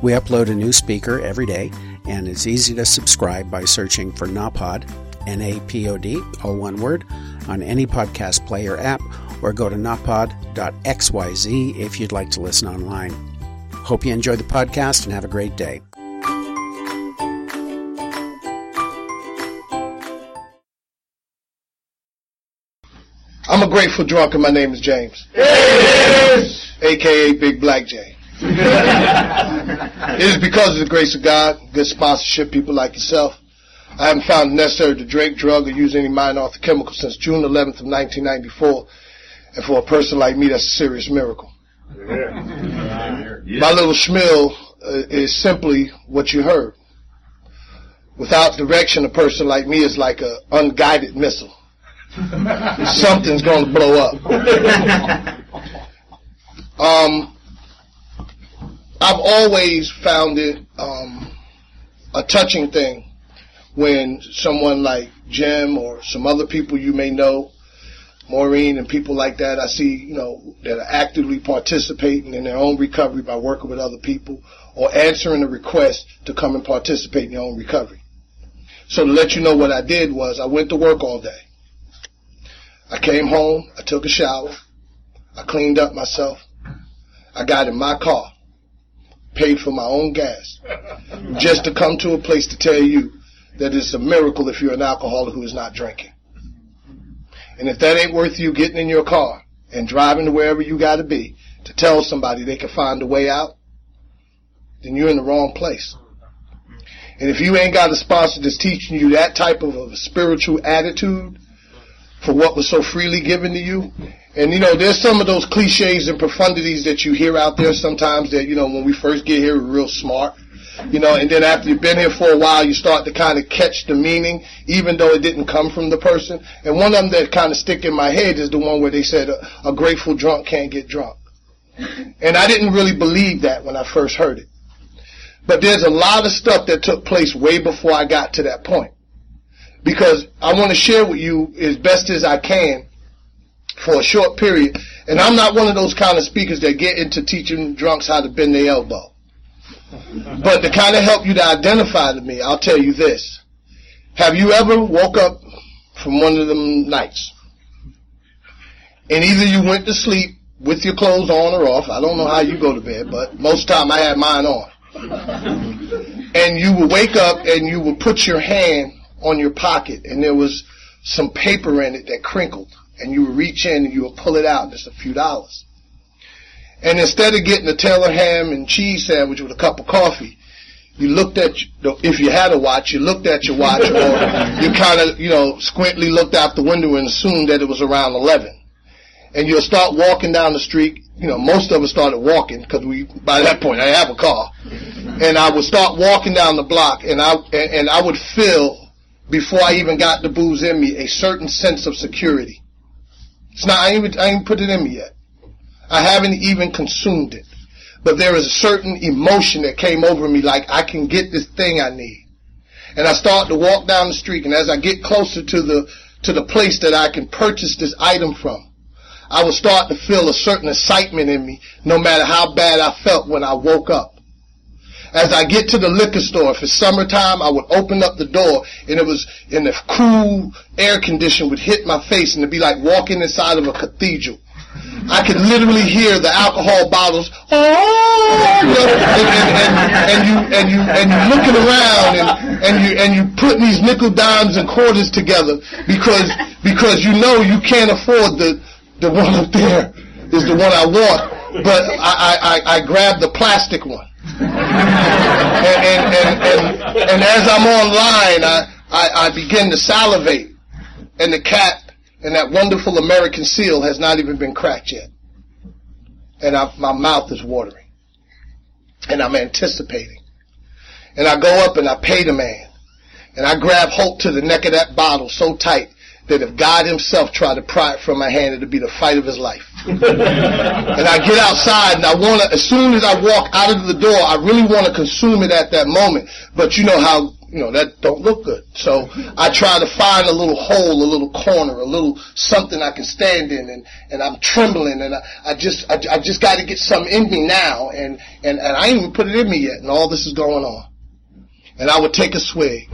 We upload a new speaker every day, and it's easy to subscribe by searching for NAPOD, N A P O D, all one word, on any podcast player app, or go to napod.xyz if you'd like to listen online. Hope you enjoy the podcast and have a great day. I'm a grateful drunk and my name is James. Yes. AKA Big Black J. it is because of the grace of God, good sponsorship, people like yourself. I haven't found it necessary to drink, drug, or use any minor orthochemical chemical since June 11th of 1994. And for a person like me, that's a serious miracle. My little schmill uh, is simply what you heard. Without direction, a person like me is like an unguided missile. Something's going to blow up. um, I've always found it um, a touching thing when someone like Jim or some other people you may know, Maureen and people like that, I see, you know, that are actively participating in their own recovery by working with other people or answering a request to come and participate in their own recovery. So to let you know what I did was I went to work all day. I came home, I took a shower, I cleaned up myself, I got in my car paid for my own gas just to come to a place to tell you that it's a miracle if you're an alcoholic who is not drinking. And if that ain't worth you getting in your car and driving to wherever you got to be to tell somebody they can find a way out, then you're in the wrong place. And if you ain't got a sponsor that's teaching you that type of a spiritual attitude for what was so freely given to you, and you know, there's some of those cliches and profundities that you hear out there sometimes that, you know, when we first get here, we're real smart. You know, and then after you've been here for a while, you start to kind of catch the meaning, even though it didn't come from the person. And one of them that kind of stick in my head is the one where they said a, a grateful drunk can't get drunk. And I didn't really believe that when I first heard it. But there's a lot of stuff that took place way before I got to that point. Because I want to share with you as best as I can for a short period. And I'm not one of those kind of speakers that get into teaching drunks how to bend their elbow. But to kind of help you to identify to me, I'll tell you this. Have you ever woke up from one of them nights and either you went to sleep with your clothes on or off. I don't know how you go to bed, but most time I had mine on. And you would wake up and you would put your hand on your pocket and there was some paper in it that crinkled and you would reach in and you would pull it out, just a few dollars. And instead of getting a Taylor ham and cheese sandwich with a cup of coffee, you looked at, if you had a watch, you looked at your watch or you kind of, you know, squintly looked out the window and assumed that it was around 11. And you'll start walking down the street. You know, most of us started walking because we, by that point, I have a car. And I would start walking down the block and I, and I would feel, before I even got the booze in me, a certain sense of security. It's not, I ain't, I ain't put it in me yet. I haven't even consumed it. But there is a certain emotion that came over me like I can get this thing I need. And I start to walk down the street and as I get closer to the, to the place that I can purchase this item from, I will start to feel a certain excitement in me no matter how bad I felt when I woke up. As I get to the liquor store, if it's summertime, I would open up the door and it was in the cool air condition would hit my face and it'd be like walking inside of a cathedral. I could literally hear the alcohol bottles, oh, and, and, and, and, you and you and you looking around and, and you and you putting these nickel dimes and quarters together because because you know you can't afford the the one up there is the one I want, but I I, I grabbed the plastic one and, and, and, and, and as I'm online, I, I, I begin to salivate. And the cap and that wonderful American seal has not even been cracked yet. And I, my mouth is watering. And I'm anticipating. And I go up and I pay the man. And I grab hold to the neck of that bottle so tight that if God himself tried to pry it from my hand, it'd be the fight of his life. and I get outside and I want to, as soon as I walk out of the door, I really want to consume it at that moment. But you know how, you know, that don't look good. So I try to find a little hole, a little corner, a little something I can stand in and, and I'm trembling and I, I just, I, I just got to get something in me now and, and, and I ain't even put it in me yet and all this is going on. And I would take a swig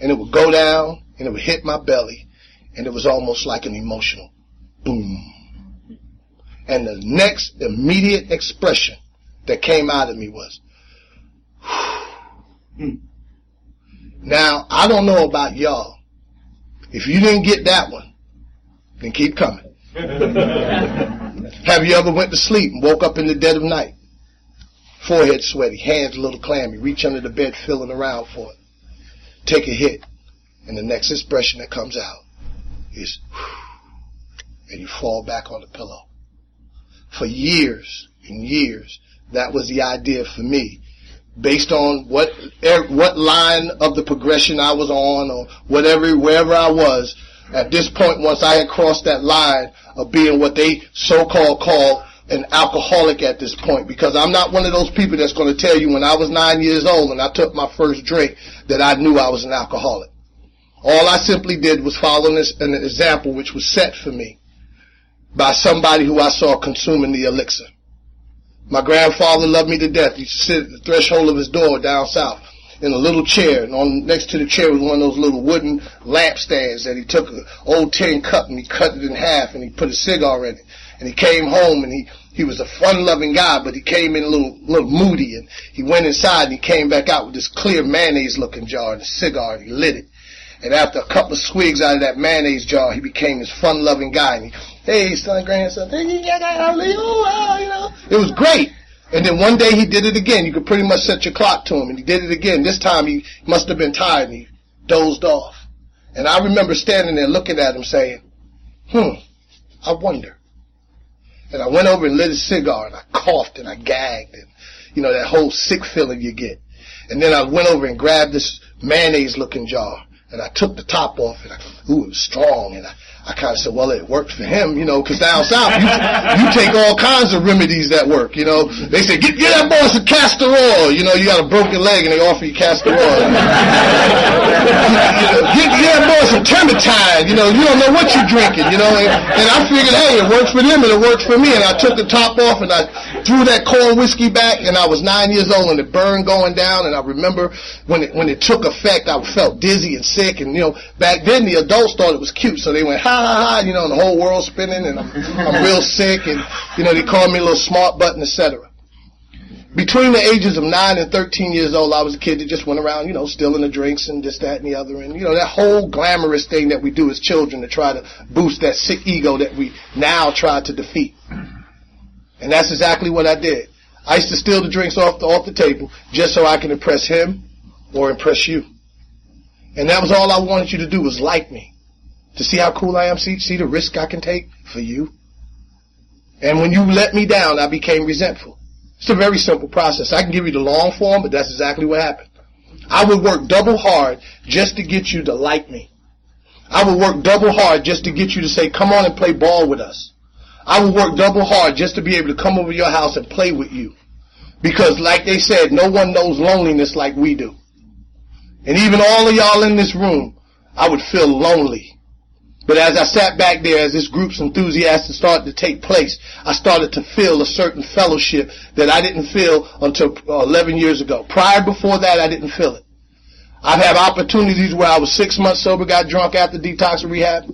and it would go down and it would hit my belly and it was almost like an emotional boom. And the next immediate expression that came out of me was, now I don't know about y'all. If you didn't get that one, then keep coming. Have you ever went to sleep and woke up in the dead of night? Forehead sweaty, hands a little clammy, reach under the bed feeling around for it. Take a hit, and the next expression that comes out is, and you fall back on the pillow. For years and years, that was the idea for me. Based on what er, what line of the progression I was on, or whatever wherever I was, at this point, once I had crossed that line of being what they so-called call an alcoholic at this point, because I'm not one of those people that's going to tell you when I was nine years old and I took my first drink that I knew I was an alcoholic. All I simply did was follow an example which was set for me by somebody who I saw consuming the elixir. My grandfather loved me to death. He sit at the threshold of his door down south in a little chair, and on next to the chair was one of those little wooden lamp stands that he took an old tin cup and he cut it in half and he put a cigar in it. And he came home and he he was a fun-loving guy, but he came in a little, little moody, and he went inside and he came back out with this clear mayonnaise-looking jar and a cigar, and he lit it. And after a couple of swigs out of that mayonnaise jar, he became this fun-loving guy. And he, hey, son, grandson, hey, you know, it was great. And then one day he did it again. You could pretty much set your clock to him, and he did it again. This time he must have been tired, and he dozed off. And I remember standing there looking at him, saying, "Hmm, I wonder." And I went over and lit a cigar, and I coughed and I gagged, and you know that whole sick feeling you get. And then I went over and grabbed this mayonnaise-looking jar, and I took the top off, and I, ooh, it was strong, and I, I kind of said, well, it worked for him, you know, because down south, you, you take all kinds of remedies that work, you know. They say, get, get that boy some castor oil, you know, you got a broken leg, and they offer you castor oil. get, get that boy some turpentine, you know, you don't know what you're drinking, you know. And, and I figured, hey, it works for them, and it works for me, and I took the top off, and I threw that corn whiskey back, and I was nine years old, and it burned going down, and I remember when it, when it took effect, I felt dizzy and sick, and, you know, back then the adults thought it was cute, so they went, ha ha ha, you know, and the whole world's spinning, and I'm, I'm real sick, and, you know, they called me a little smart button, etc. Between the ages of 9 and 13 years old, I was a kid that just went around, you know, stealing the drinks and this, that, and the other. And, you know, that whole glamorous thing that we do as children to try to boost that sick ego that we now try to defeat. And that's exactly what I did. I used to steal the drinks off the, off the table just so I can impress him or impress you. And that was all I wanted you to do was like me. To see how cool I am, see, see the risk I can take for you. And when you let me down, I became resentful. It's a very simple process. I can give you the long form, but that's exactly what happened. I would work double hard just to get you to like me. I would work double hard just to get you to say, come on and play ball with us. I would work double hard just to be able to come over to your house and play with you. Because like they said, no one knows loneliness like we do. And even all of y'all in this room, I would feel lonely. But as I sat back there, as this group's enthusiasm started to take place, I started to feel a certain fellowship that I didn't feel until uh, 11 years ago. Prior before that, I didn't feel it. I've had opportunities where I was six months sober, got drunk after detox and rehab.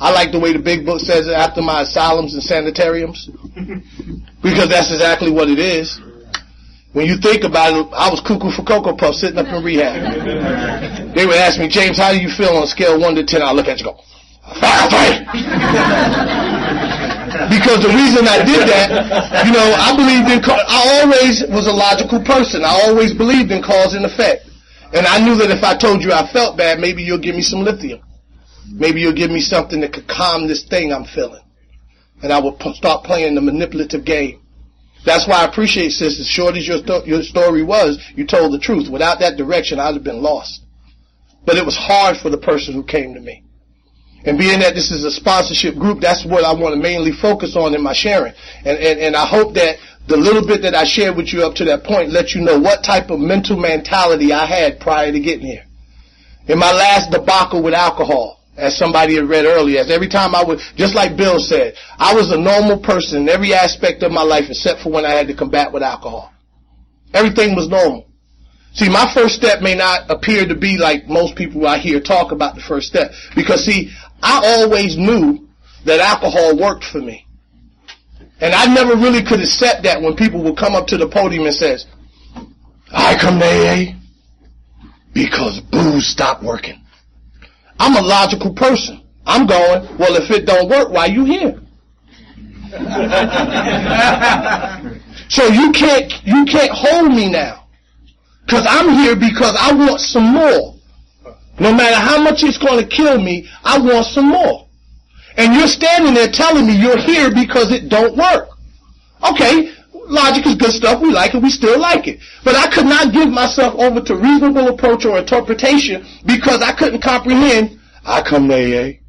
I like the way the big book says it after my asylums and sanitariums. because that's exactly what it is. When you think about it, I was cuckoo for Cocoa Puff sitting up in rehab. They would ask me, James, how do you feel on a scale of 1 to 10? I'll look at you and go, because the reason I did that, you know, I believed in, I always was a logical person. I always believed in cause and effect. And I knew that if I told you I felt bad, maybe you'll give me some lithium. Maybe you'll give me something that could calm this thing I'm feeling. And I will p- start playing the manipulative game. That's why I appreciate, sis, as short as your, sto- your story was, you told the truth. Without that direction, I'd have been lost. But it was hard for the person who came to me. And being that this is a sponsorship group, that's what I want to mainly focus on in my sharing. And, and, and I hope that the little bit that I shared with you up to that point let you know what type of mental mentality I had prior to getting here. In my last debacle with alcohol, as somebody had read earlier, as every time I would, just like Bill said, I was a normal person in every aspect of my life except for when I had to combat with alcohol. Everything was normal. See, my first step may not appear to be like most people I hear talk about the first step. Because see, I always knew that alcohol worked for me. And I never really could accept that when people would come up to the podium and says, I come to AA eh? because booze stopped working. I'm a logical person. I'm going, well, if it don't work, why you here? so you can't, you can't hold me now. Cause I'm here because I want some more. No matter how much it's going to kill me, I want some more. And you're standing there telling me you're here because it don't work. Okay, logic is good stuff. We like it. We still like it. But I could not give myself over to reasonable approach or interpretation because I couldn't comprehend. I come to AA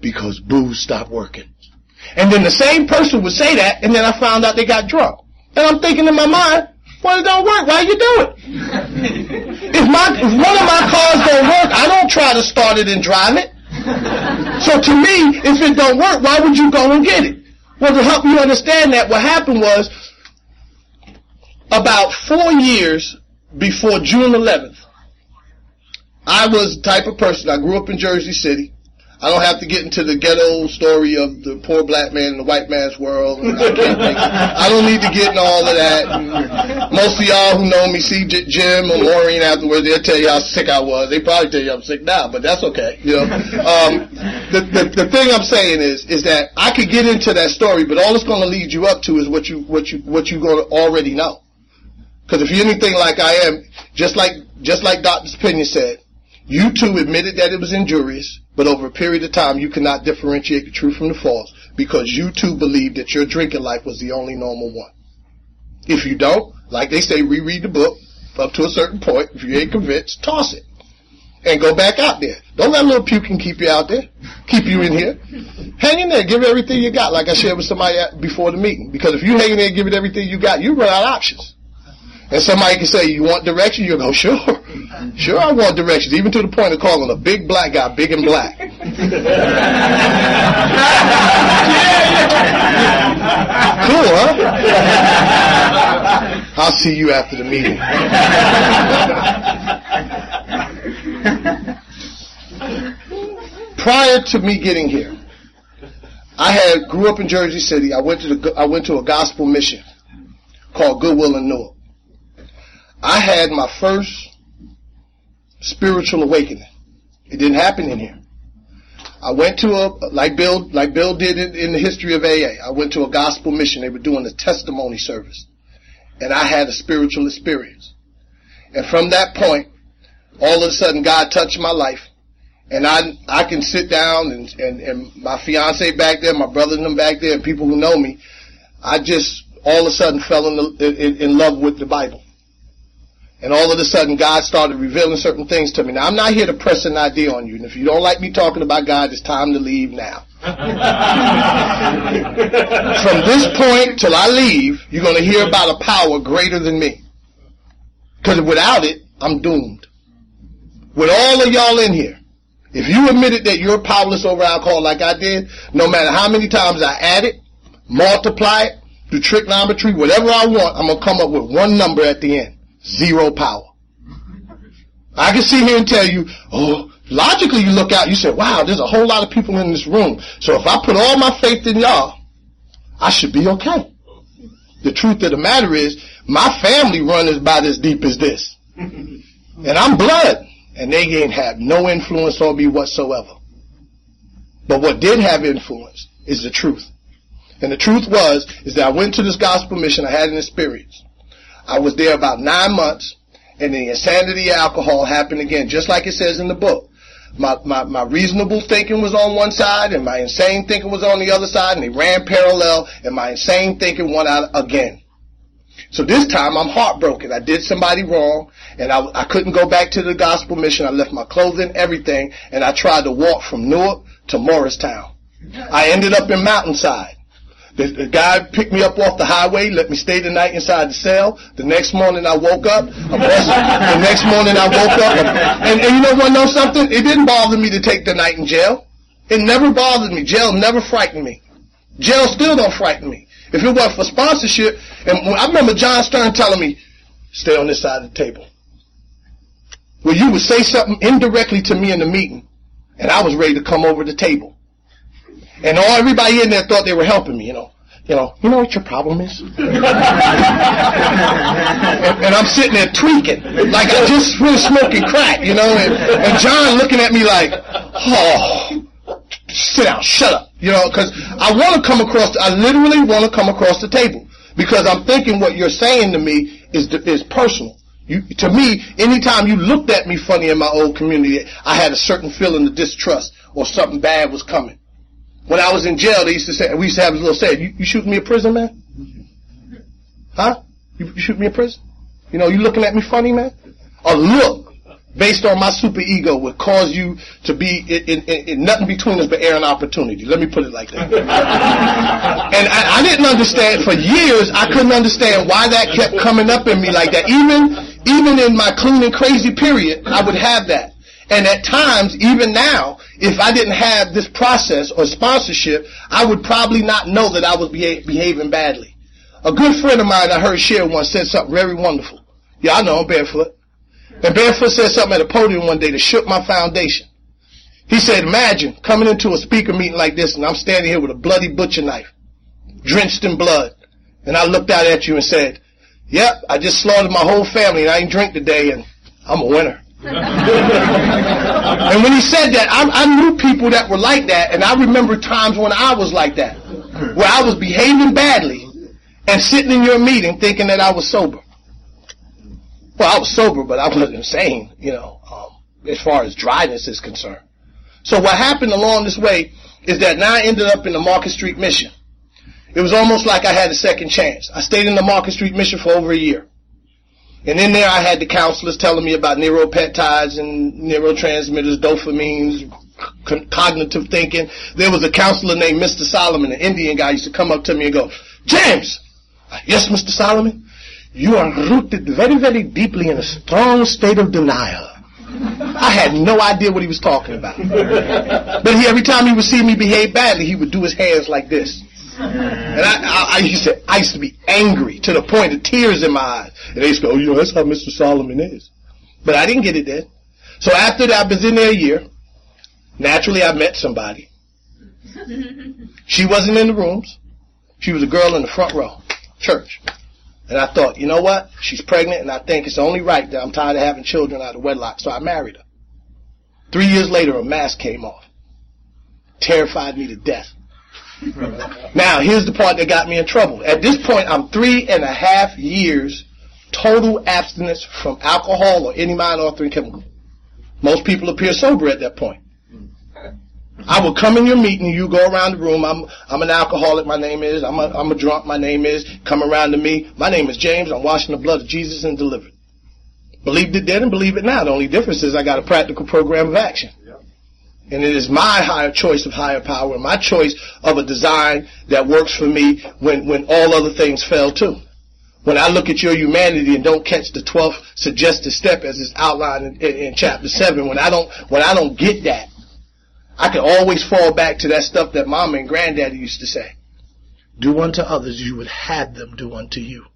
because booze stopped working. And then the same person would say that, and then I found out they got drunk. And I'm thinking in my mind, well, it don't work. Why you do it? if my if one of my cars don't work, I don't try to start it and drive it. So to me, if it don't work, why would you go and get it? Well, to help you understand that, what happened was about four years before June 11th, I was the type of person, I grew up in Jersey City. I don't have to get into the ghetto story of the poor black man in the white man's world. I, I don't need to get into all of that. And most of y'all who know me see Jim or Maureen afterwards, they'll tell you how sick I was. They probably tell you I'm sick now, but that's okay. You know, um, the, the the thing I'm saying is is that I could get into that story, but all it's going to lead you up to is what you what you what you're going to already know. Because if you're anything like I am, just like just like Dr. Pena said, you too admitted that it was injurious, but over a period of time you cannot differentiate the true from the false because you too believed that your drinking life was the only normal one. If you don't, like they say, reread the book up to a certain point. If you ain't convinced, toss it. And go back out there. Don't let little puking keep you out there. Keep you in here. Hang in there. Give it everything you got, like I shared with somebody before the meeting. Because if you hang in there and give it everything you got, you run out of options. And somebody can say, you want direction? You'll go, sure. Sure, I want directions. Even to the point of calling a big black guy big and black. cool, huh? I'll see you after the meeting. Prior to me getting here, I had grew up in Jersey City. I went to the I went to a gospel mission called Goodwill in Newark. I had my first spiritual awakening. It didn't happen in here. I went to a like Bill like Bill did in, in the history of AA. I went to a gospel mission. They were doing a testimony service, and I had a spiritual experience. And from that point, all of a sudden, God touched my life, and I I can sit down and and, and my fiance back there, my brother and them back there, and people who know me. I just all of a sudden fell in, in, in love with the Bible. And all of a sudden, God started revealing certain things to me. Now, I'm not here to press an idea on you. And if you don't like me talking about God, it's time to leave now. From this point till I leave, you're going to hear about a power greater than me. Because without it, I'm doomed. With all of y'all in here, if you admitted that you're powerless over alcohol like I did, no matter how many times I add it, multiply it, do trigonometry, whatever I want, I'm going to come up with one number at the end. Zero power. I can sit here and tell you, oh, logically you look out, you say, wow, there's a whole lot of people in this room. So if I put all my faith in y'all, I should be okay. The truth of the matter is, my family run is about as deep as this. And I'm blood. And they ain't have no influence on me whatsoever. But what did have influence is the truth. And the truth was, is that I went to this gospel mission, I had an experience. I was there about nine months, and the insanity alcohol happened again, just like it says in the book. My, my, my reasonable thinking was on one side, and my insane thinking was on the other side, and they ran parallel, and my insane thinking went out again. So this time I'm heartbroken. I did somebody wrong and I, I couldn't go back to the gospel mission. I left my clothing, everything, and I tried to walk from Newark to Morristown. I ended up in Mountainside. The, the, guy picked me up off the highway, let me stay the night inside the cell. The next morning I woke up. the next morning I woke up, and, and you know what? Know something? It didn't bother me to take the night in jail. It never bothered me. Jail never frightened me. Jail still don't frighten me. If it wasn't for sponsorship, and I remember John Stern telling me, stay on this side of the table. Well, you would say something indirectly to me in the meeting, and I was ready to come over the table. And all everybody in there thought they were helping me, you know. You know, you know what your problem is? and, and, I'm sitting there tweaking, like I just finished smoking crack, you know, and, and John looking at me like, oh, sit down, shut up, you know, because I want to come across, I literally want to come across the table because I'm thinking what you're saying to me is is personal. You, to me, anytime you looked at me funny in my old community, I had a certain feeling of distrust or something bad was coming. When I was in jail, they used to say, we used to have this little saying, you, you shooting me a prison, man? Huh? You, you shoot me a prison? You know, you looking at me funny, man? A look based on my super ego would cause you to be in, in, in, nothing between us but air and opportunity. Let me put it like that. and I, I, didn't understand for years. I couldn't understand why that kept coming up in me like that. Even even in my clean and crazy period, I would have that. And at times, even now, if I didn't have this process or sponsorship, I would probably not know that I was beha- behaving badly. A good friend of mine I heard share once said something very wonderful. Yeah, I know, I'm barefoot. And Barefoot said something at a podium one day that shook my foundation. He said, imagine coming into a speaker meeting like this and I'm standing here with a bloody butcher knife, drenched in blood. And I looked out at you and said, yep, I just slaughtered my whole family and I ain't drink today and I'm a winner. and when he said that, I, I knew people that were like that and I remember times when I was like that, where I was behaving badly and sitting in your meeting thinking that I was sober. Well, I was sober, but I wasn't insane, you know, um, as far as dryness is concerned. So what happened along this way is that now I ended up in the Market Street Mission. It was almost like I had a second chance. I stayed in the Market Street Mission for over a year. And in there I had the counselors telling me about neuropeptides and neurotransmitters, dopamines, cognitive thinking. There was a counselor named Mr. Solomon, an Indian guy, used to come up to me and go, James! Yes, Mr. Solomon? you are rooted very, very deeply in a strong state of denial. I had no idea what he was talking about. But he, every time he would see me behave badly, he would do his hands like this. And I, I, I, used to, I used to be angry to the point of tears in my eyes. And they used to go, oh, you know, that's how Mr. Solomon is. But I didn't get it then. So after that, I was in there a year. Naturally, I met somebody. She wasn't in the rooms. She was a girl in the front row, church. And I thought, you know what? She's pregnant, and I think it's only right that I'm tired of having children out of wedlock, so I married her. Three years later, a mask came off. Terrified me to death. Now, here's the part that got me in trouble. At this point, I'm three and a half years total abstinence from alcohol or any mind-altering chemical. Most people appear sober at that point. I will come in your meeting, you go around the room, I'm, I'm an alcoholic, my name is, I'm a, I'm a drunk, my name is, come around to me, my name is James, I'm washing the blood of Jesus and delivered. Believed it then and believe it now. The only difference is I got a practical program of action. And it is my higher choice of higher power, my choice of a design that works for me when, when all other things fail too. When I look at your humanity and don't catch the 12th suggested step as is outlined in, in, in chapter 7, when I don't, when I don't get that, I can always fall back to that stuff that mama and granddaddy used to say. Do unto others you would have them do unto you.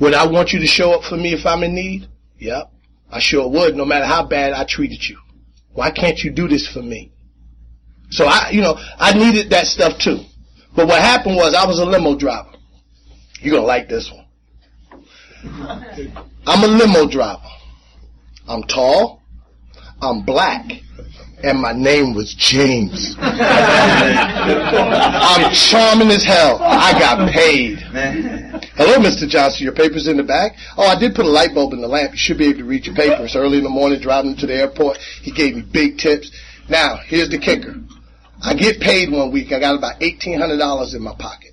Would I want you to show up for me if I'm in need? Yep. I sure would, no matter how bad I treated you. Why can't you do this for me? So I, you know, I needed that stuff too. But what happened was I was a limo driver. You're gonna like this one. I'm a limo driver. I'm tall. I'm black and my name was James. I'm charming as hell. I got paid. Hello, Mr. Johnson. Your paper's in the back. Oh, I did put a light bulb in the lamp. You should be able to read your papers early in the morning driving to the airport. He gave me big tips. Now, here's the kicker. I get paid one week. I got about $1,800 in my pocket.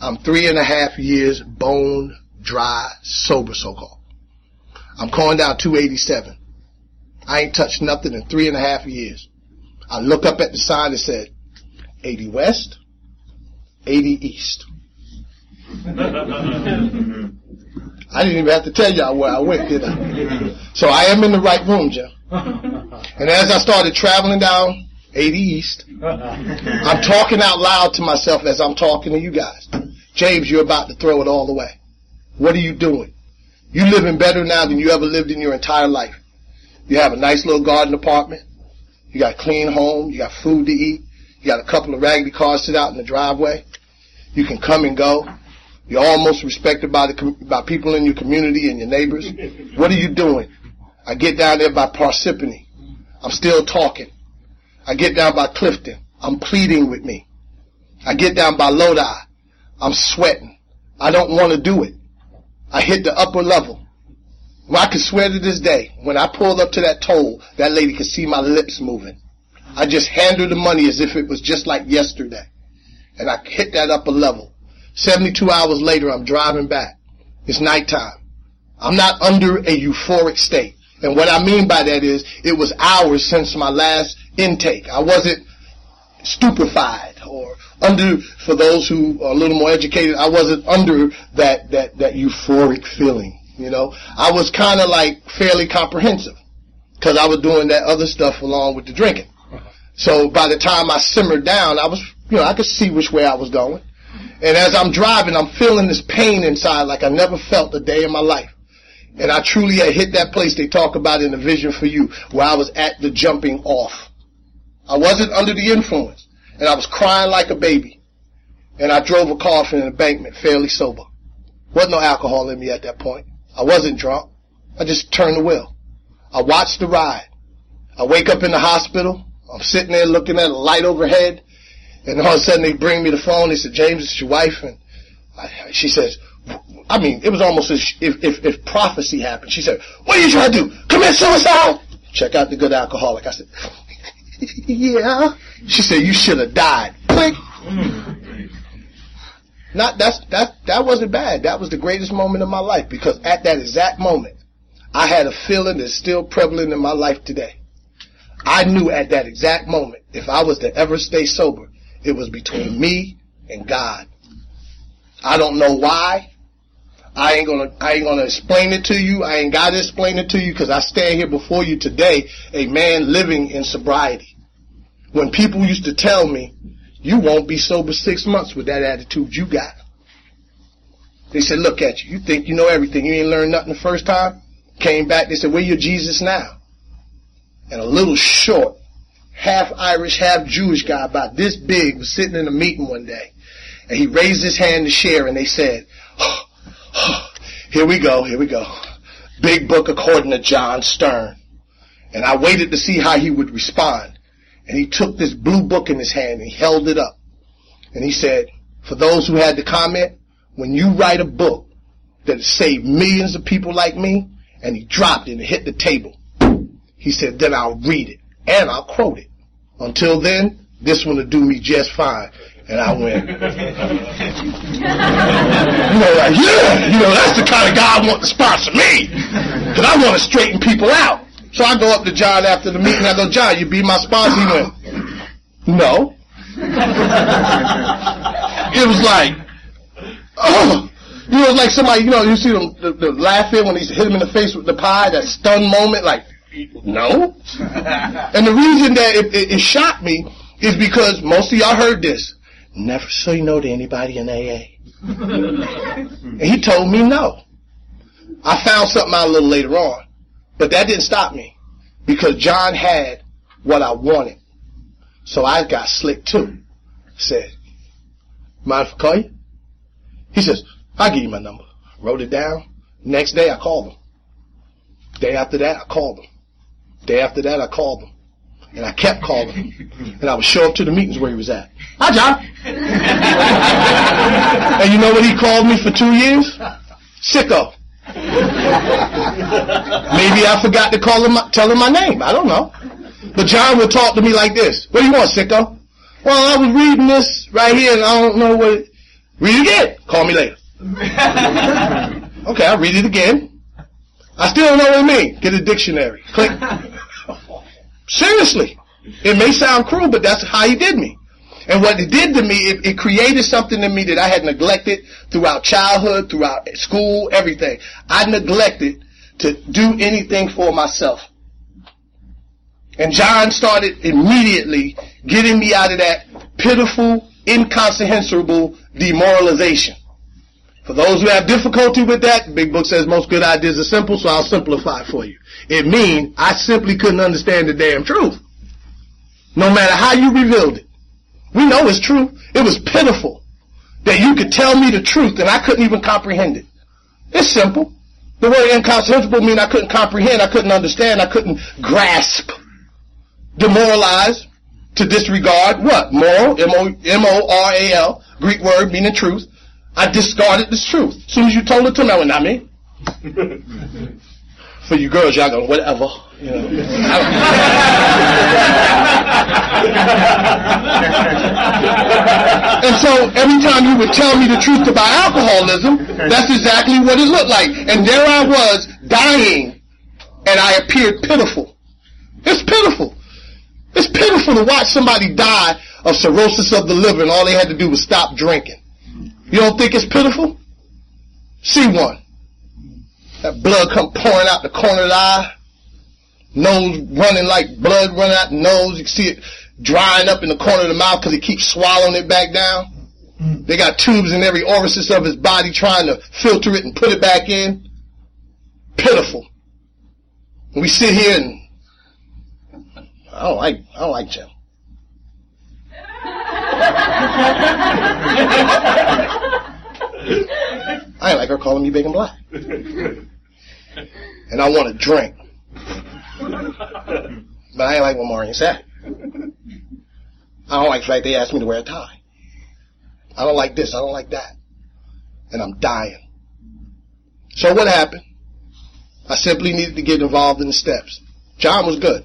I'm three and a half years bone dry, sober so-called. I'm calling down 287. I ain't touched nothing in three and a half years. I look up at the sign that said 80 West, 80 East. I didn't even have to tell y'all where I went, did I? So I am in the right room, Jim. And as I started traveling down 80 East, I'm talking out loud to myself as I'm talking to you guys. James, you're about to throw it all away. What are you doing? You're living better now than you ever lived in your entire life. You have a nice little garden apartment. You got a clean home. You got food to eat. You got a couple of raggedy cars sit out in the driveway. You can come and go. You're almost respected by the by people in your community and your neighbors. What are you doing? I get down there by Parsippany. I'm still talking. I get down by Clifton. I'm pleading with me. I get down by Lodi. I'm sweating. I don't want to do it. I hit the upper level. Well, I can swear to this day, when I pulled up to that toll, that lady could see my lips moving. I just handed her the money as if it was just like yesterday. And I hit that upper level. 72 hours later, I'm driving back. It's nighttime. I'm not under a euphoric state. And what I mean by that is it was hours since my last intake. I wasn't stupefied or under, for those who are a little more educated, I wasn't under that, that, that euphoric feeling. You know, I was kind of like fairly comprehensive because I was doing that other stuff along with the drinking. So by the time I simmered down, I was, you know, I could see which way I was going. And as I'm driving, I'm feeling this pain inside like I never felt a day in my life. And I truly had hit that place they talk about in the vision for you where I was at the jumping off. I wasn't under the influence and I was crying like a baby. And I drove a car from an embankment fairly sober. Wasn't no alcohol in me at that point. I wasn't drunk. I just turned the wheel. I watched the ride. I wake up in the hospital. I'm sitting there looking at a light overhead and all of a sudden they bring me the phone. They said, James, it's your wife. And I, she says, I mean, it was almost as if, if, if prophecy happened. She said, what are you trying to do? Commit suicide? Check out the good alcoholic. I said, yeah. She said, you should have died. Click. Mm. Not, that's, that, that wasn't bad. That was the greatest moment of my life because at that exact moment, I had a feeling that's still prevalent in my life today. I knew at that exact moment, if I was to ever stay sober, it was between me and God. I don't know why. I ain't gonna, I ain't gonna explain it to you. I ain't gotta explain it to you because I stand here before you today, a man living in sobriety. When people used to tell me, you won't be sober six months with that attitude you got. They said, look at you. You think you know everything. You ain't learned nothing the first time. Came back. They said, where your Jesus now? And a little short, half Irish, half Jewish guy about this big was sitting in a meeting one day. And he raised his hand to share and they said, oh, oh, here we go, here we go. Big book according to John Stern. And I waited to see how he would respond. And he took this blue book in his hand and he held it up. And he said, for those who had the comment, when you write a book that saved millions of people like me, and he dropped it and hit the table, he said, then I'll read it and I'll quote it. Until then, this one will do me just fine. And I went, you know, like, yeah, you know, that's the kind of guy I want to sponsor me. Because I want to straighten people out. So I go up to John after the meeting. I go, John, you be my sponsor? He went, no. it was like, oh, you know, like somebody, you know, you see them the, the laughing when he hit him in the face with the pie, that stun moment, like, no. and the reason that it, it, it shocked me is because most of y'all heard this. Never say no to anybody in AA. and he told me no. I found something out a little later on. But that didn't stop me. Because John had what I wanted. So I got slick too. Said, mind if I call you? He says, I'll give you my number. Wrote it down. Next day I called him. Day after that I called him. Day after that, I called him. And I kept calling him. And I would show up to the meetings where he was at. Hi, John. and you know what he called me for two years? Sicko. Maybe I forgot to call him, tell him my name. I don't know. But John would talk to me like this. What do you want, sicko? Well, I was reading this right here and I don't know what it, read it again. Call me later. Okay, I'll read it again. I still don't know what it means. Get a dictionary. Click. Seriously. It may sound cruel, but that's how he did me. And what it did to me, it, it, created something in me that I had neglected throughout childhood, throughout school, everything. I neglected to do anything for myself. And John started immediately getting me out of that pitiful, incomprehensible demoralization. For those who have difficulty with that, the Big Book says most good ideas are simple, so I'll simplify for you. It means I simply couldn't understand the damn truth. No matter how you revealed it. We know it's true. It was pitiful that you could tell me the truth and I couldn't even comprehend it. It's simple. The word incomprehensible means I couldn't comprehend, I couldn't understand, I couldn't grasp. Demoralize, to disregard what? Moral, M-O-R-A-L, Greek word meaning truth. I discarded this truth. As soon as you told it to me, I went, not me. For you girls, y'all go, whatever. You know. and so every time you would tell me the truth about alcoholism, that's exactly what it looked like. And there I was, dying, and I appeared pitiful. It's pitiful. It's pitiful to watch somebody die of cirrhosis of the liver and all they had to do was stop drinking. You don't think it's pitiful? See one. That blood come pouring out the corner of the eye. Nose running like blood running out the nose. You can see it drying up in the corner of the mouth because he keeps swallowing it back down. They got tubes in every orifice of his body trying to filter it and put it back in. Pitiful. we sit here and I don't like I don't like Jim. I ain't like her calling me big and black. And I want to drink. But I ain't like what Maureen said. I don't like the fact they asked me to wear a tie. I don't like this. I don't like that. And I'm dying. So what happened? I simply needed to get involved in the steps. John was good.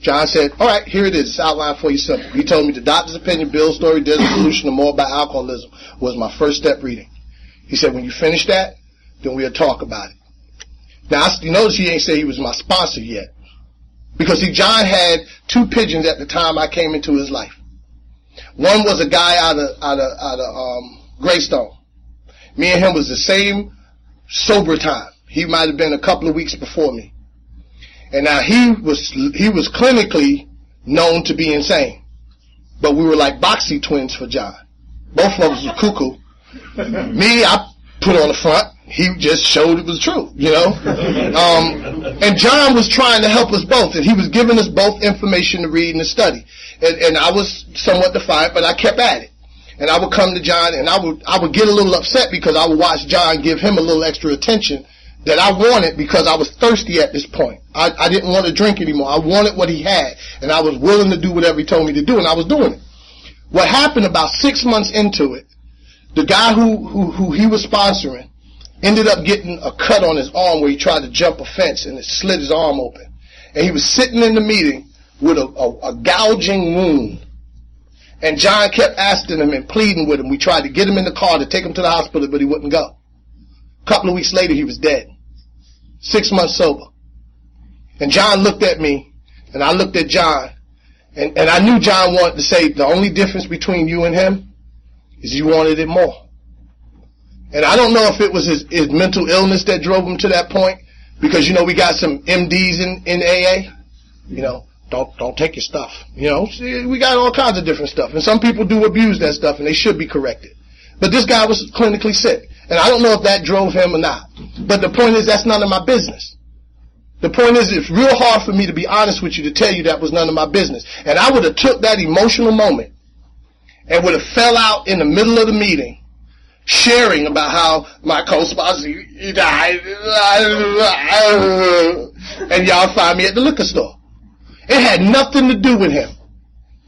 John said, all right, here it is. It's outlined for you simple. He told me the doctor's opinion, Bill's story, Deadly Solution, and more about alcoholism was my first step reading. He said, when you finish that, then we'll talk about it. Now, you notice he ain't say he was my sponsor yet. Because see, John had two pigeons at the time I came into his life. One was a guy out of, out of, out of, um, Greystone. Me and him was the same sober time. He might have been a couple of weeks before me. And now he was, he was clinically known to be insane. But we were like Bobbsey twins for John. Both of us were cuckoo. Me, I put on the front. He just showed it was true, you know? Um, and John was trying to help us both, and he was giving us both information to read and to study. And, and I was somewhat defiant, but I kept at it. And I would come to John, and I would I would get a little upset because I would watch John give him a little extra attention that I wanted because I was thirsty at this point. I, I didn't want to drink anymore. I wanted what he had, and I was willing to do whatever he told me to do, and I was doing it. What happened about six months into it, the guy who, who, who he was sponsoring ended up getting a cut on his arm where he tried to jump a fence and it slit his arm open. And he was sitting in the meeting with a, a, a gouging wound. And John kept asking him and pleading with him. We tried to get him in the car to take him to the hospital, but he wouldn't go. A couple of weeks later, he was dead six months sober. And John looked at me, and I looked at John, and, and I knew John wanted to say the only difference between you and him is you wanted it more. And I don't know if it was his, his mental illness that drove him to that point, because you know we got some MDs in, in AA, you know, don't don't take your stuff. You know, we got all kinds of different stuff, and some people do abuse that stuff, and they should be corrected. But this guy was clinically sick. And I don't know if that drove him or not. But the point is, that's none of my business. The point is, it's real hard for me to be honest with you to tell you that was none of my business. And I would have took that emotional moment and would have fell out in the middle of the meeting sharing about how my co-sponsor died and y'all find me at the liquor store. It had nothing to do with him.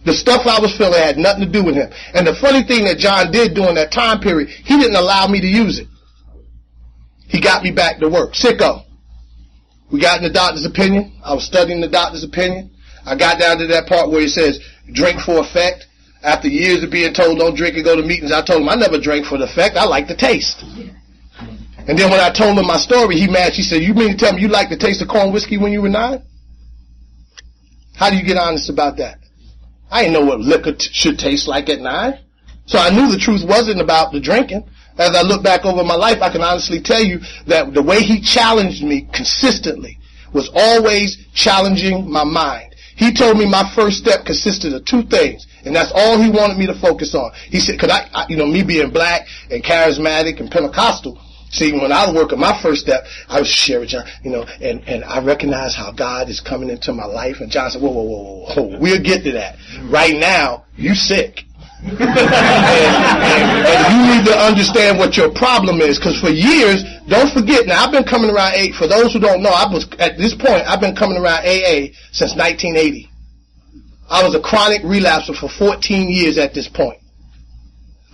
The stuff I was feeling had nothing to do with him. And the funny thing that John did during that time period, he didn't allow me to use it. He got me back to work. Sicko. We got in the doctor's opinion. I was studying the doctor's opinion. I got down to that part where he says, drink for effect. After years of being told don't drink and go to meetings, I told him I never drank for the effect. I like the taste. And then when I told him my story, he mad. She said, you mean to tell me you like the taste of corn whiskey when you were nine? How do you get honest about that? I didn't know what liquor t- should taste like at nine. So I knew the truth wasn't about the drinking. As I look back over my life, I can honestly tell you that the way he challenged me consistently was always challenging my mind. He told me my first step consisted of two things, and that's all he wanted me to focus on. He said, "Cause I, I you know, me being black and charismatic and Pentecostal, See, when I was working my first step, I was share with John, you know, and, and I recognize how God is coming into my life. And John said, whoa, whoa, whoa, whoa, whoa. we'll get to that. Right now, you sick. and, and, and, you need to understand what your problem is. Because for years, don't forget. Now I've been coming around eight. For those who don't know, I was at this point. I've been coming around AA since 1980. I was a chronic relapser for 14 years at this point.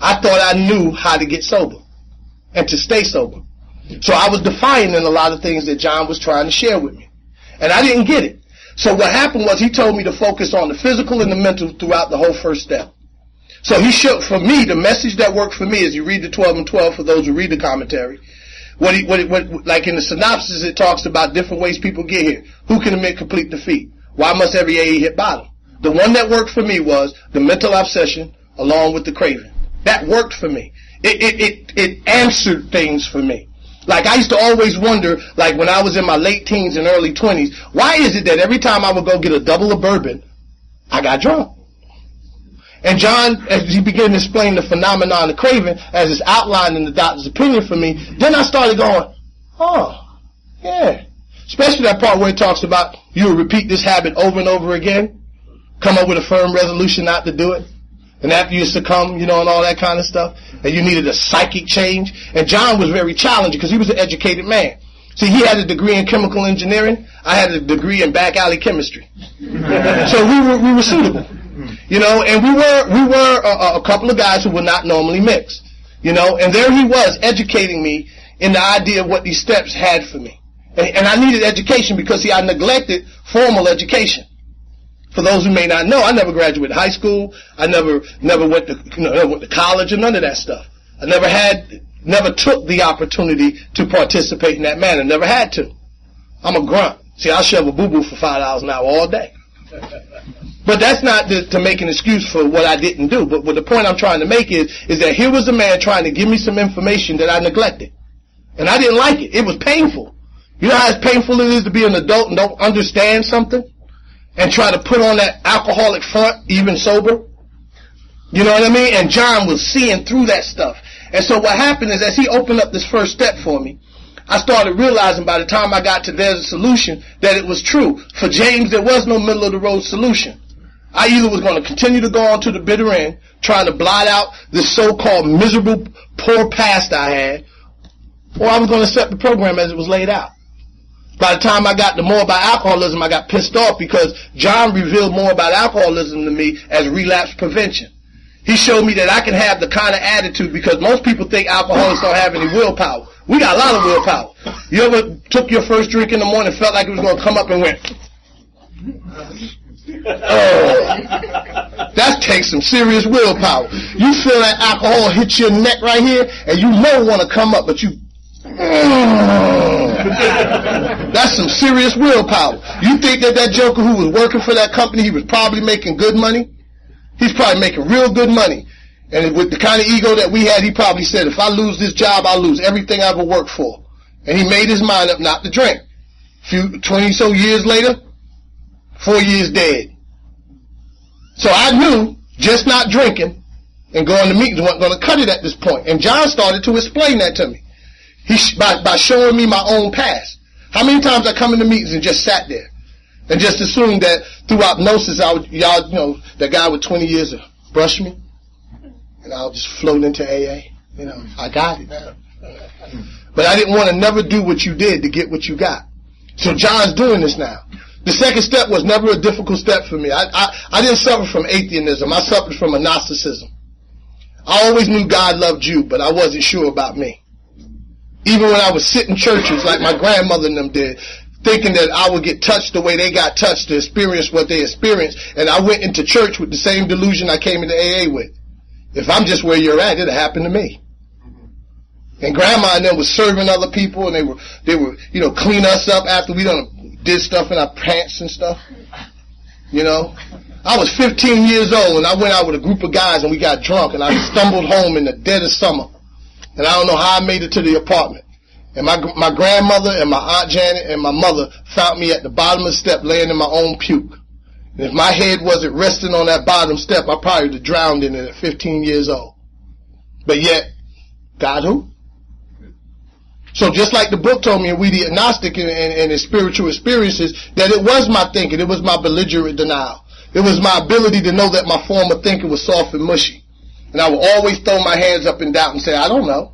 I thought I knew how to get sober and to stay sober. So I was defiant in a lot of things that John was trying to share with me. And I didn't get it. So what happened was he told me to focus on the physical and the mental throughout the whole first step. So he showed, for me, the message that worked for me is you read the 12 and 12 for those who read the commentary. What, he, what, he, what like in the synopsis, it talks about different ways people get here. Who can admit complete defeat? Why must every AA hit bottom? The one that worked for me was the mental obsession along with the craving. That worked for me. It, it, it, it answered things for me. Like I used to always wonder, like when I was in my late teens and early twenties, why is it that every time I would go get a double of bourbon, I got drunk? And John, as he began to explain the phenomenon of craving, as it's outlined in the doctor's opinion for me, then I started going, oh, yeah. Especially that part where it talks about you will repeat this habit over and over again, come up with a firm resolution not to do it. And after you succumb, you know, and all that kind of stuff, and you needed a psychic change. And John was very challenging because he was an educated man. See, he had a degree in chemical engineering. I had a degree in back alley chemistry. so we were, we were suitable. You know, and we were, we were a, a couple of guys who would not normally mix. You know, and there he was educating me in the idea of what these steps had for me. And, and I needed education because, see, I neglected formal education for those who may not know, I never graduated high school. I never, never went to, you know, never went to college or none of that stuff. I never had, never took the opportunity to participate in that manner. Never had to. I'm a grunt. See, I'll shove a boo-boo for five dollars an hour all day. But that's not to, to, make an excuse for what I didn't do. But, but the point I'm trying to make is, is that here was a man trying to give me some information that I neglected. And I didn't like it. It was painful. You know how painful it is to be an adult and don't understand something? And try to put on that alcoholic front, even sober. You know what I mean? And John was seeing through that stuff. And so what happened is as he opened up this first step for me, I started realizing by the time I got to there's a solution that it was true. For James, there was no middle of the road solution. I either was going to continue to go on to the bitter end, trying to blot out this so-called miserable, poor past I had, or I was going to accept the program as it was laid out. By the time I got to more about alcoholism, I got pissed off because John revealed more about alcoholism to me as relapse prevention. He showed me that I can have the kind of attitude because most people think alcoholics don't have any willpower. We got a lot of willpower. You ever took your first drink in the morning, felt like it was going to come up and went, oh, that takes some serious willpower. You feel that alcohol hit your neck right here, and you know want to come up, but you Mm. That's some serious willpower. You think that that joker who was working for that company, he was probably making good money? He's probably making real good money. And with the kind of ego that we had, he probably said, if I lose this job, I'll lose everything I ever worked for. And he made his mind up not to drink. Few, 20 so years later, four years dead. So I knew just not drinking and going to meetings wasn't going to cut it at this point. And John started to explain that to me. He, by, by showing me my own past. How many times I come into meetings and just sat there and just assumed that through hypnosis, I would, y'all, you know, that guy with 20 years of brush me and I'll just float into AA. You know, I got it. But I didn't want to never do what you did to get what you got. So John's doing this now. The second step was never a difficult step for me. I, I, I didn't suffer from atheism. I suffered from agnosticism. I always knew God loved you, but I wasn't sure about me. Even when I was sitting churches like my grandmother and them did, thinking that I would get touched the way they got touched to experience what they experienced. And I went into church with the same delusion I came into AA with. If I'm just where you're at, it'll happen to me. And grandma and them was serving other people and they were, they were, you know, clean us up after we done did stuff in our pants and stuff. You know? I was 15 years old and I went out with a group of guys and we got drunk and I stumbled home in the dead of summer. And I don't know how I made it to the apartment. And my, my grandmother and my aunt Janet and my mother found me at the bottom of the step laying in my own puke. And if my head wasn't resting on that bottom step, I probably would have drowned in it at 15 years old. But yet, God who? So just like the book told me, and we the agnostic and, and, and his spiritual experiences, that it was my thinking, it was my belligerent denial. It was my ability to know that my former thinking was soft and mushy. And I will always throw my hands up in doubt and say, I don't know.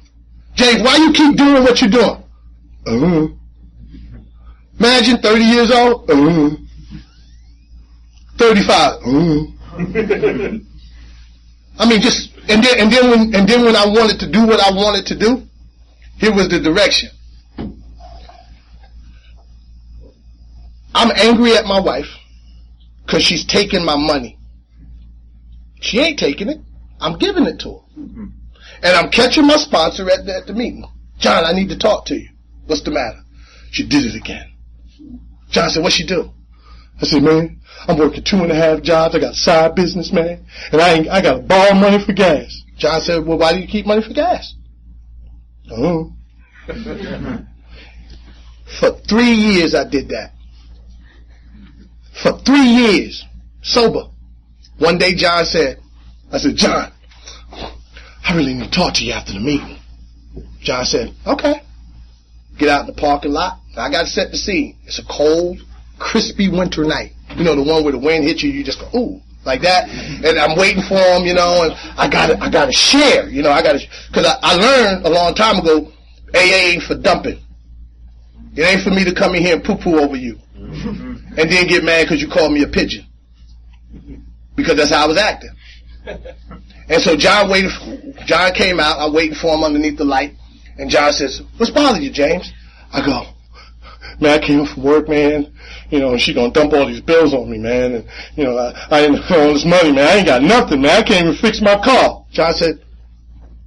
James, why you keep doing what you're doing? Uh-huh. Imagine 30 years old. Uh-huh. 35. Uh-huh. I mean, just, and then, and then when, and then when I wanted to do what I wanted to do, here was the direction. I'm angry at my wife because she's taking my money. She ain't taking it. I'm giving it to her. Mm-hmm. And I'm catching my sponsor at the, at the meeting. John, I need to talk to you. What's the matter? She did it again. John said, what she do? I said, man, I'm working two and a half jobs. I got side business, man. And I ain't, I got to borrow money for gas. John said, well, why do you keep money for gas? Oh. for three years I did that. For three years. Sober. One day John said, I said, John, I really need to talk to you after the meeting. John said, okay. Get out in the parking lot. I got to set the scene. It's a cold, crispy winter night. You know, the one where the wind hits you, you just go, ooh, like that. And I'm waiting for him, you know, and I got to, I got to share, you know, I got to, cause I, I learned a long time ago, AA ain't for dumping. It ain't for me to come in here and poo-poo over you. and then get mad because you called me a pigeon. Because that's how I was acting. And so John waited. John came out. I'm waiting for him underneath the light. And John says, "What's bothering you, James?" I go, "Man, I came from work, man. You know, and she gonna dump all these bills on me, man. And you know, I, I ain't all this money, man. I ain't got nothing, man. I can't even fix my car." John said,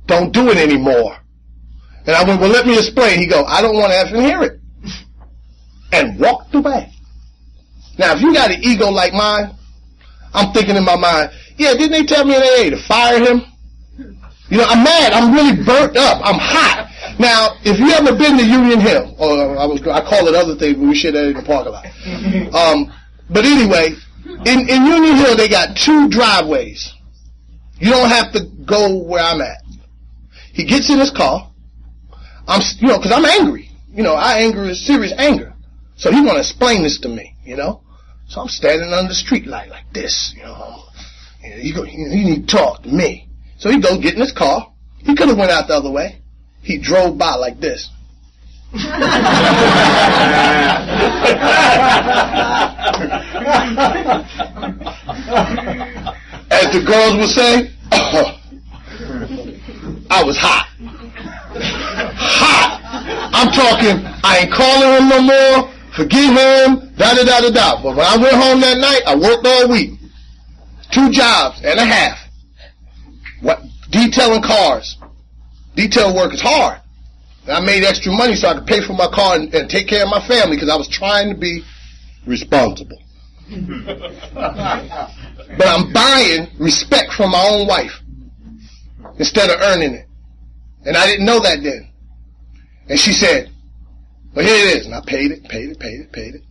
"Don't do it anymore." And I went, "Well, let me explain." He go, "I don't want to effing hear it," and walked away. Now, if you got an ego like mine, I'm thinking in my mind, yeah, didn't they tell me in AA to fire him? You know, I'm mad. I'm really burnt up. I'm hot. Now, if you ever been to Union Hill, or I was, I call it other things, but we shit in the parking lot. Um, but anyway, in, in Union Hill, they got two driveways. You don't have to go where I'm at. He gets in his car. I'm, you know, cause I'm angry. You know, I anger is serious anger. So he want to explain this to me, you know. So I'm standing under the street light like this, you know. You, go, you need to talk to me. So he goes get in his car. He could have went out the other way. He drove by like this. As the girls would say, oh, I was hot. Hot. I'm talking, I ain't calling him no more. Forgive him. Da da da da da. But when I went home that night, I worked all week. Two jobs and a half. What detailing cars. Detail work is hard. And I made extra money so I could pay for my car and, and take care of my family because I was trying to be responsible. but I'm buying respect from my own wife instead of earning it. And I didn't know that then. And she said, well, here it is. And I paid it, paid it, paid it, paid it.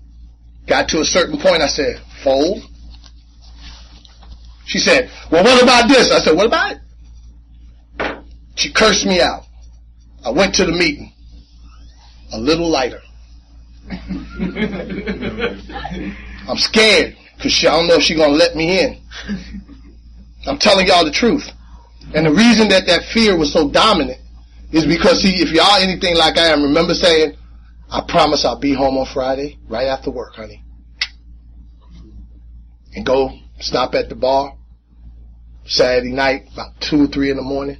Got to a certain point, I said, fold. She said, well, what about this? I said, what about it? She cursed me out. I went to the meeting. A little lighter. I'm scared because I don't know if she's going to let me in. I'm telling y'all the truth. And the reason that that fear was so dominant is because, see, if y'all anything like I am, remember saying, I promise I'll be home on Friday, right after work, honey. And go stop at the bar Saturday night, about two or three in the morning.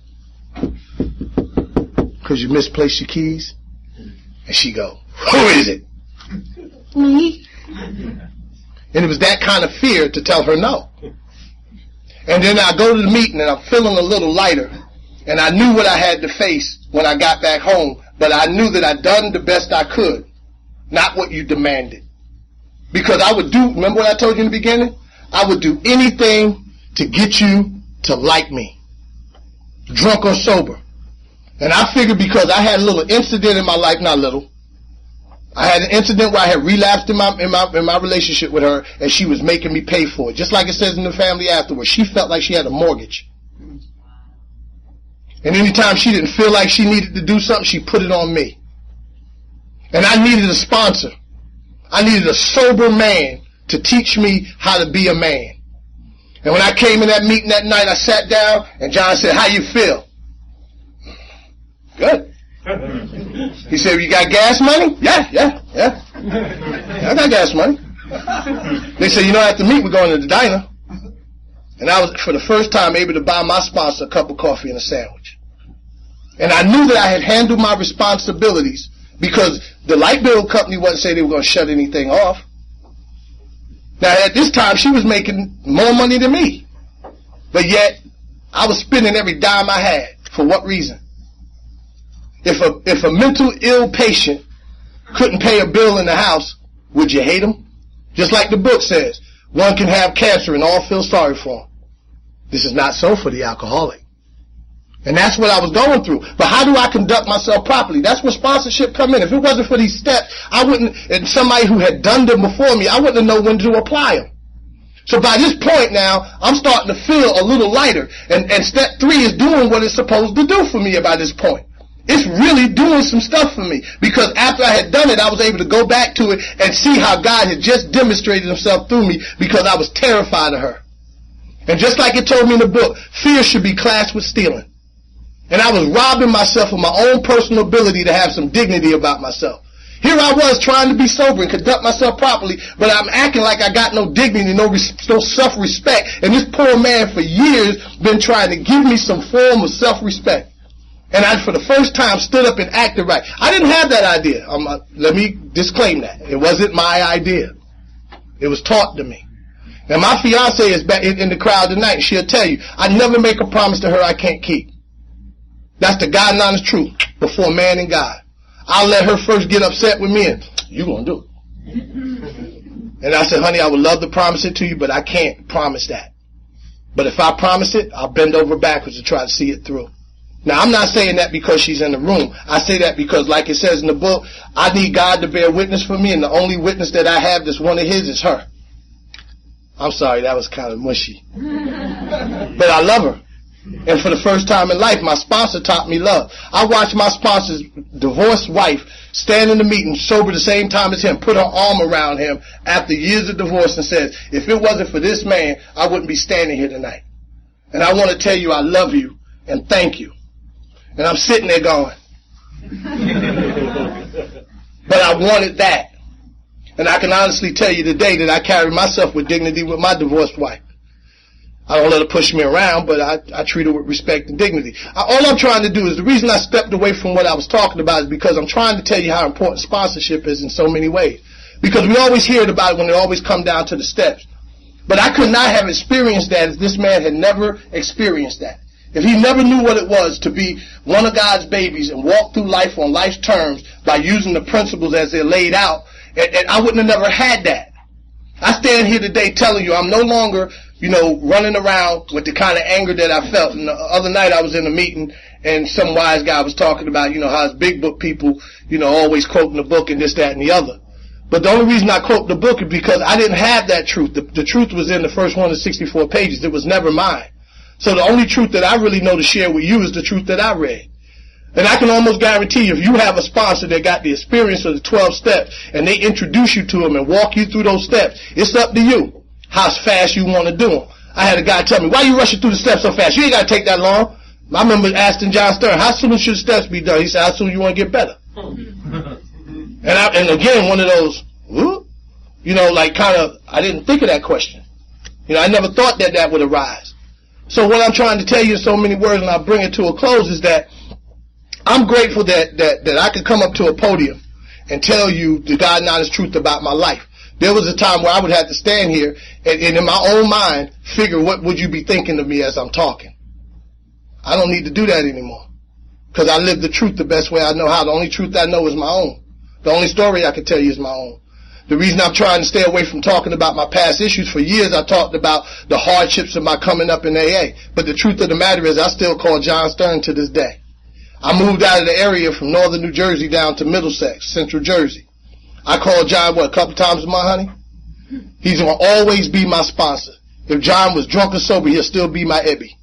Cause you misplaced your keys. And she go, who is it? Me. And it was that kind of fear to tell her no. And then I go to the meeting and I'm feeling a little lighter. And I knew what I had to face when I got back home, but I knew that I'd done the best I could, not what you demanded. Because I would do, remember what I told you in the beginning? I would do anything to get you to like me. Drunk or sober. And I figured because I had a little incident in my life, not little, I had an incident where I had relapsed in my, in my, in my relationship with her and she was making me pay for it. Just like it says in the family afterwards. She felt like she had a mortgage. And anytime she didn't feel like she needed to do something, she put it on me. And I needed a sponsor. I needed a sober man to teach me how to be a man. And when I came in that meeting that night, I sat down and John said, how you feel? Good. He said, you got gas money? Yeah, yeah, yeah. I got gas money. They said, you know, after meet, we're going to the diner. And I was, for the first time, able to buy my sponsor a cup of coffee and a sandwich. And I knew that I had handled my responsibilities because the light bill company wasn't saying they were going to shut anything off. Now, at this time, she was making more money than me. But yet, I was spending every dime I had. For what reason? If a, if a mental ill patient couldn't pay a bill in the house, would you hate him? Just like the book says, one can have cancer and all feel sorry for him. This is not so for the alcoholic. And that's what I was going through. But how do I conduct myself properly? That's where sponsorship come in. If it wasn't for these steps, I wouldn't, and somebody who had done them before me, I wouldn't known when to apply them. So by this point now, I'm starting to feel a little lighter. And, and step three is doing what it's supposed to do for me by this point. It's really doing some stuff for me. Because after I had done it, I was able to go back to it and see how God had just demonstrated himself through me because I was terrified of her. And just like it told me in the book, fear should be classed with stealing. And I was robbing myself of my own personal ability to have some dignity about myself. Here I was trying to be sober and conduct myself properly, but I'm acting like I got no dignity, no, no self-respect. And this poor man for years been trying to give me some form of self-respect. And I, for the first time, stood up and acted right. I didn't have that idea. Uh, let me disclaim that. It wasn't my idea. It was taught to me. And my fiance is back in the crowd tonight, she'll tell you, I never make a promise to her I can't keep. That's the God and honest truth before man and God. I'll let her first get upset with me and you gonna do it. And I said, honey, I would love to promise it to you, but I can't promise that. But if I promise it, I'll bend over backwards to try to see it through. Now, I'm not saying that because she's in the room. I say that because, like it says in the book, I need God to bear witness for me, and the only witness that I have that's one of His is her. I'm sorry, that was kind of mushy. but I love her. And for the first time in life, my sponsor taught me love. I watched my sponsor's divorced wife stand in the meeting sober the same time as him, put her arm around him after years of divorce and says, if it wasn't for this man, I wouldn't be standing here tonight. And I want to tell you I love you and thank you. And I'm sitting there going, but I wanted that. And I can honestly tell you today that I carry myself with dignity with my divorced wife. I don't let her push me around, but I, I treat her with respect and dignity. I, all I'm trying to do is the reason I stepped away from what I was talking about is because I'm trying to tell you how important sponsorship is in so many ways. Because we always hear it about it when it always come down to the steps. But I could not have experienced that if this man had never experienced that. If he never knew what it was to be one of God's babies and walk through life on life's terms by using the principles as they're laid out, and, and I wouldn't have never had that. I stand here today telling you I'm no longer you know, running around with the kind of anger that I felt. And the other night I was in a meeting and some wise guy was talking about, you know, how his big book people, you know, always quoting the book and this, that, and the other. But the only reason I quote the book is because I didn't have that truth. The, the truth was in the first 164 pages. It was never mine. So the only truth that I really know to share with you is the truth that I read. And I can almost guarantee you, if you have a sponsor that got the experience of the 12 steps and they introduce you to them and walk you through those steps, it's up to you how fast you want to do them. I had a guy tell me, why you rushing through the steps so fast? You ain't got to take that long. I remember asking John Stern, how soon should steps be done? He said, how soon you want to get better? Mm-hmm. and I, and again, one of those, whoop, you know, like kind of, I didn't think of that question. You know, I never thought that that would arise. So what I'm trying to tell you in so many words, and I'll bring it to a close, is that I'm grateful that, that, that I could come up to a podium and tell you the God and honest truth about my life. There was a time where I would have to stand here and, and in my own mind figure what would you be thinking of me as I'm talking. I don't need to do that anymore. Cause I live the truth the best way I know how. The only truth I know is my own. The only story I can tell you is my own. The reason I'm trying to stay away from talking about my past issues for years, I talked about the hardships of my coming up in AA. But the truth of the matter is I still call John Stern to this day. I moved out of the area from northern New Jersey down to Middlesex, central Jersey. I called John, what, a couple times a month, honey? He's going to always be my sponsor. If John was drunk or sober, he'll still be my Ebby.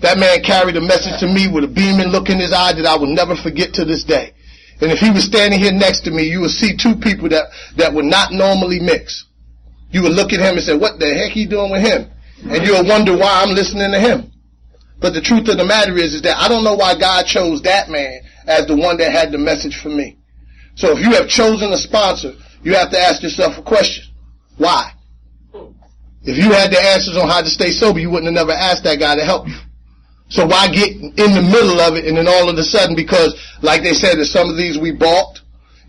That man carried a message to me with a beaming look in his eye that I will never forget to this day. And if he was standing here next to me, you would see two people that, that would not normally mix. You would look at him and say, what the heck he doing with him? And you'll wonder why I'm listening to him. But the truth of the matter is, is that I don't know why God chose that man as the one that had the message for me. So if you have chosen a sponsor, you have to ask yourself a question. Why? If you had the answers on how to stay sober, you wouldn't have never asked that guy to help you. So why get in the middle of it and then all of a sudden, because like they said, that some of these we balked,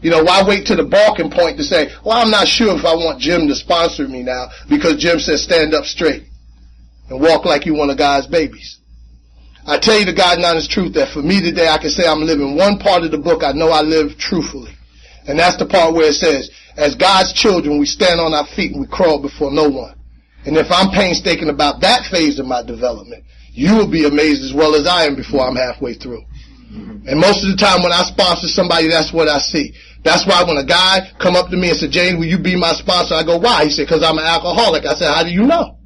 you know, why wait to the balking point to say, well, I'm not sure if I want Jim to sponsor me now because Jim says stand up straight and walk like you one of God's babies. I tell you the God honest truth that for me today, I can say I'm living one part of the book I know I live truthfully. And that's the part where it says, as God's children, we stand on our feet and we crawl before no one. And if I'm painstaking about that phase of my development, you will be amazed as well as I am before I'm halfway through. And most of the time when I sponsor somebody, that's what I see. That's why when a guy come up to me and said, Jane, will you be my sponsor? I go, why? He said, cause I'm an alcoholic. I said, how do you know?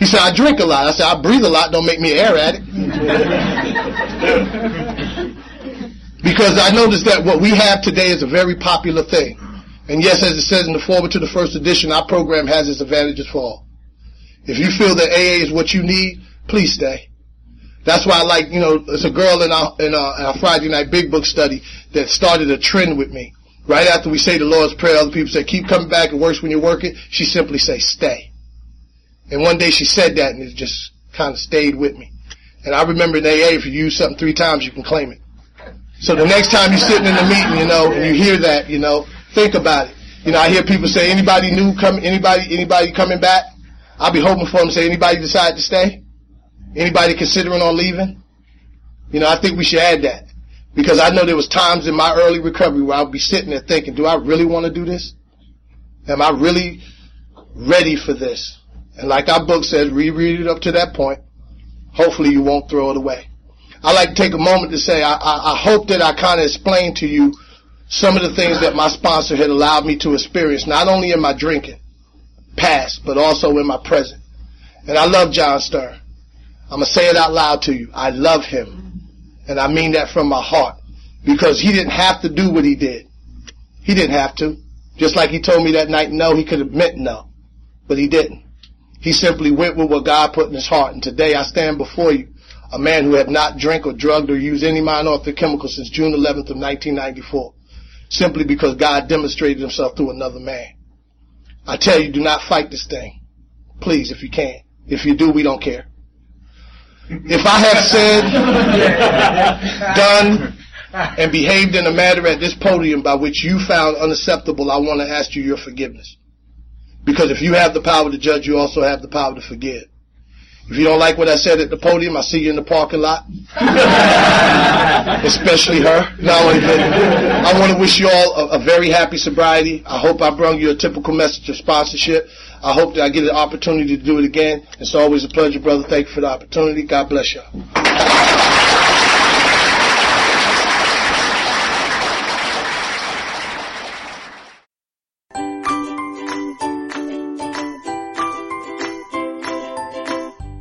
He said, I drink a lot. I said, I breathe a lot. Don't make me air at it. because I noticed that what we have today is a very popular thing. And yes, as it says in the forward to the first edition, our program has its advantages for all. If you feel that AA is what you need, please stay. That's why I like, you know, there's a girl in our, in our, in our Friday night big book study that started a trend with me. Right after we say the Lord's Prayer, other people say, keep coming back. It works when you work it. She simply say, stay. And one day she said that and it just kind of stayed with me. And I remember in AA, if you use something three times, you can claim it. So the next time you're sitting in the meeting, you know, and you hear that, you know, think about it. You know, I hear people say, anybody new coming, anybody, anybody coming back? I'll be hoping for them to say, anybody decide to stay? Anybody considering on leaving? You know, I think we should add that. Because I know there was times in my early recovery where I'd be sitting there thinking, do I really want to do this? Am I really ready for this? And like our book says, reread it up to that point. Hopefully you won't throw it away. I like to take a moment to say I, I, I hope that I kind of explained to you some of the things that my sponsor had allowed me to experience, not only in my drinking past, but also in my present. And I love John Stern. I'm going to say it out loud to you. I love him. And I mean that from my heart. Because he didn't have to do what he did. He didn't have to. Just like he told me that night no, he could have meant no. But he didn't. He simply went with what God put in his heart. And today I stand before you, a man who had not drank or drugged or used any minor chemical since June 11th of 1994. Simply because God demonstrated himself through another man. I tell you, do not fight this thing. Please, if you can. If you do, we don't care. If I have said, done, and behaved in a manner at this podium by which you found unacceptable, I want to ask you your forgiveness. Because if you have the power to judge, you also have the power to forgive. If you don't like what I said at the podium, I'll see you in the parking lot. Especially her. No, I want to wish you all a, a, very happy sobriety. I hope I brought you a typical message of sponsorship. I hope that I get an opportunity to do it again. It's always a pleasure, brother. Thank you for the opportunity. God bless you.